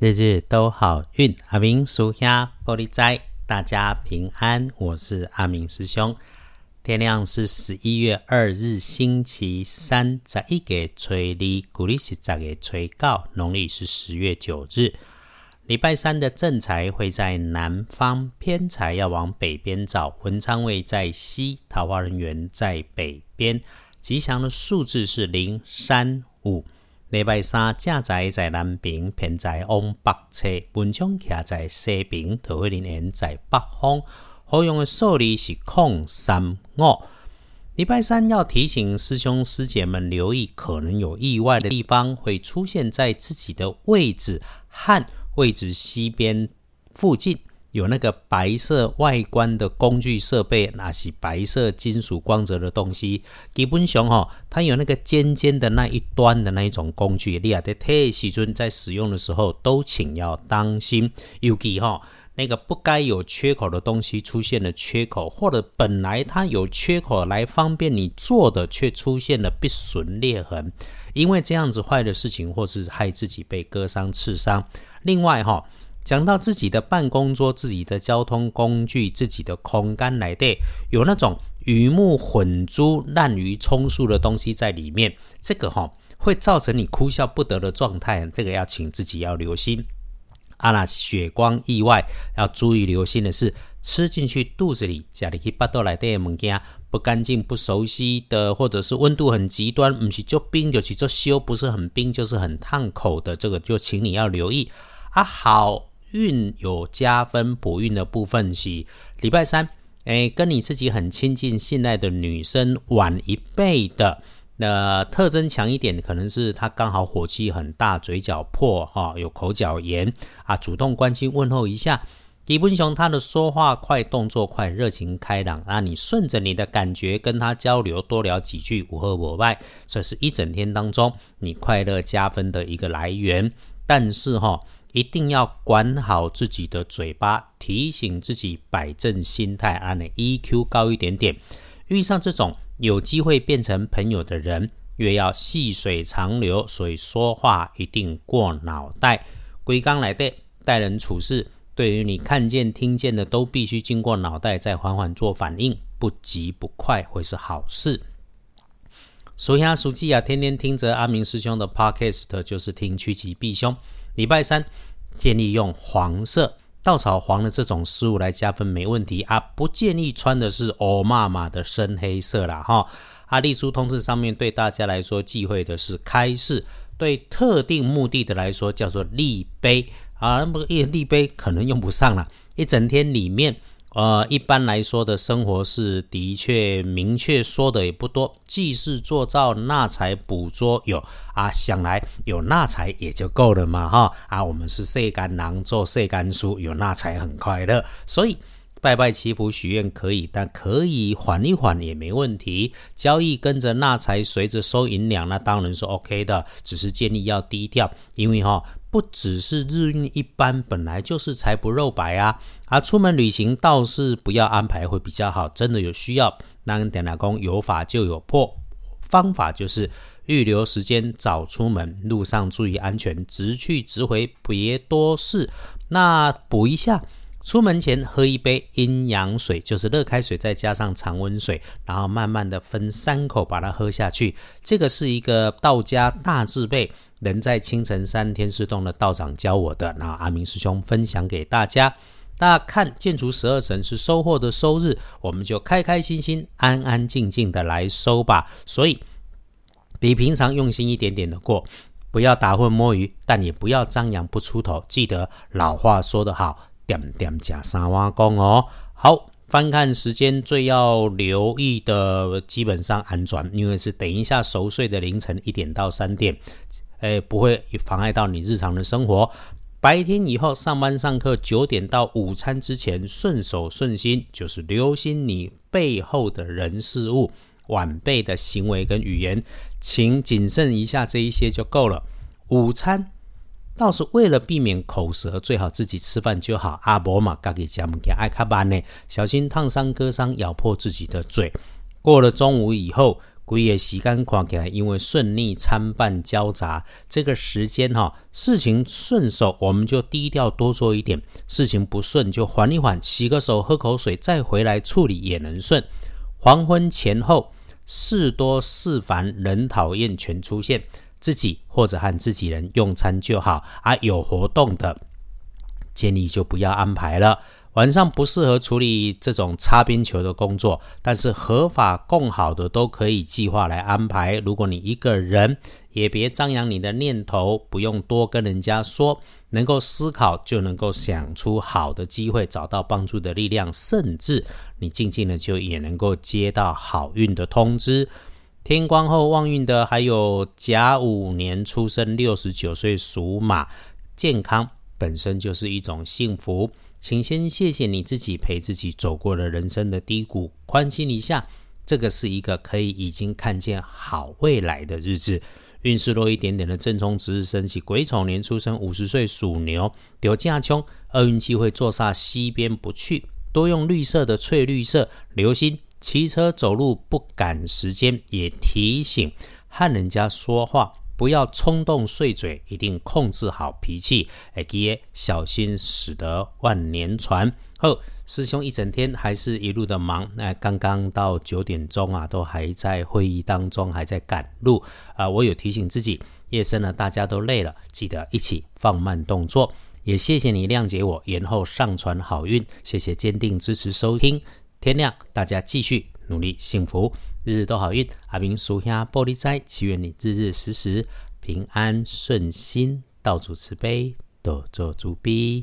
日日都好运，阿明属下玻璃斋，大家平安。我是阿明师兄。天亮是十一月二日，星期三，十一月初二，古历是十月初九，农历是十月九日。礼拜三的正财会在南方，偏财要往北边找。文昌位在西，桃花人缘在北边。吉祥的数字是零、三、五。礼拜三正在在南边，偏在往北侧；文昌徛在西边，桃花林缘在北方。好用的数字是空三五。礼拜三要提醒师兄师姐们留意，可能有意外的地方会出现在自己的位置和位置西边附近。有那个白色外观的工具设备，那是白色金属光泽的东西。基本上哈，它有那个尖尖的那一端的那一种工具，你啊在特时尊在使用的时候都请要当心。尤其哈，那个不该有缺口的东西出现了缺口，或者本来它有缺口来方便你做的，却出现了必损裂痕，因为这样子坏的事情，或是害自己被割伤、刺伤。另外哈。讲到自己的办公桌、自己的交通工具、自己的空间来的，有那种鱼目混珠、滥竽充数的东西在里面，这个哈会造成你哭笑不得的状态，这个要请自己要留心。啊，那血光意外要注意留心的是，吃进去肚子里，家里去巴豆来的物件不干净、不熟悉的，或者是温度很极端，不是就冰就是做修，不是很冰就是很烫口的，这个就请你要留意啊。好。运有加分补运的部分是礼拜三，哎，跟你自己很亲近、信赖的女生晚一倍的，那特征强一点，可能是她刚好火气很大，嘴角破哈，有口角炎啊，主动关心问候一下。李文雄他的说话快，动作快，热情开朗，那你顺着你的感觉跟他交流，多聊几句，无和我外，这是一整天当中你快乐加分的一个来源。但是哈。一定要管好自己的嘴巴，提醒自己摆正心态，让你 EQ 高一点点。遇上这种有机会变成朋友的人，越要细水长流，所以说话一定过脑袋。归刚来的待人处事，对于你看见、听见的，都必须经过脑袋，再缓缓做反应，不急不快会是好事。属下属记啊，天天听着阿明师兄的 Podcast，就是听趋吉避凶。礼拜三建议用黄色稻草黄的这种食物来加分，没问题啊。不建议穿的是欧妈妈的深黑色啦。哈。阿丽书通知上面对大家来说忌讳的是开市，对特定目的的来说叫做立碑啊。那么一立碑可能用不上了，一整天里面。呃，一般来说的生活是的确明确说的也不多，既是做造纳财捕捉有啊，想来有纳财也就够了嘛哈啊，我们是晒干囊做晒干书，有纳财很快乐，所以拜拜祈福许愿可以，但可以缓一缓也没问题。交易跟着纳财，随着收银两，那当然是 OK 的，只是建议要低调，因为哈。不只是日运一般，本来就是财不肉白啊！啊，出门旅行倒是不要安排会比较好。真的有需要，那点打工有法就有破，方法就是预留时间早出门，路上注意安全，直去直回，别多事。那补一下。出门前喝一杯阴阳水，就是热开水再加上常温水，然后慢慢的分三口把它喝下去。这个是一个道家大智慧，人在青城山天师洞的道长教我的，那阿明师兄分享给大家。大家看建筑十二神是收获的收日，我们就开开心心、安安静静的来收吧。所以比平常用心一点点的过，不要打混摸鱼，但也不要张扬不出头。记得老话说得好。点点加三瓦工哦，好，翻看时间最要留意的，基本上安全，因为是等一下熟睡的凌晨一点到三点，诶，不会妨碍到你日常的生活。白天以后上班上课九点到午餐之前顺手顺心，就是留心你背后的人事物、晚辈的行为跟语言，请谨慎一下这一些就够了。午餐。倒是为了避免口舌，最好自己吃饭就好。阿伯嘛，家己食物件爱卡班呢，小心烫伤、割伤、咬破自己的嘴。过了中午以后，规个时间看起来，因为顺利参半交杂，这个时间哈，事情顺手我们就低调多做一点；事情不顺就缓一缓，洗个手，喝口水，再回来处理也能顺。黄昏前后，事多事烦，人讨厌全出现，自己或者和自己人用餐就好，啊有活动的，建议就不要安排了。晚上不适合处理这种擦边球的工作，但是合法更好的都可以计划来安排。如果你一个人，也别张扬你的念头，不用多跟人家说，能够思考就能够想出好的机会，找到帮助的力量，甚至你静静的就也能够接到好运的通知。天光后旺运的还有甲午年出生，六十九岁属马，健康本身就是一种幸福。请先谢谢你自己陪自己走过了人生的低谷，宽心一下。这个是一个可以已经看见好未来的日子。运势弱一点点的正冲值日升起癸丑年出生，五十岁属牛，有架冲，厄运机会坐煞西边不去，多用绿色的翠绿色。留心骑车走路不赶时间，也提醒和人家说话。不要冲动碎嘴，一定控制好脾气，哎，记小心驶得万年船。后师兄一整天还是一路的忙，那刚刚到九点钟啊，都还在会议当中，还在赶路啊。我有提醒自己，夜深了，大家都累了，记得一起放慢动作。也谢谢你谅解我延后上传好运，谢谢坚定支持收听。天亮，大家继续努力，幸福。日日都好运，阿明属下玻璃斋，祈愿你日日时时平安顺心，道主慈悲，多做主逼。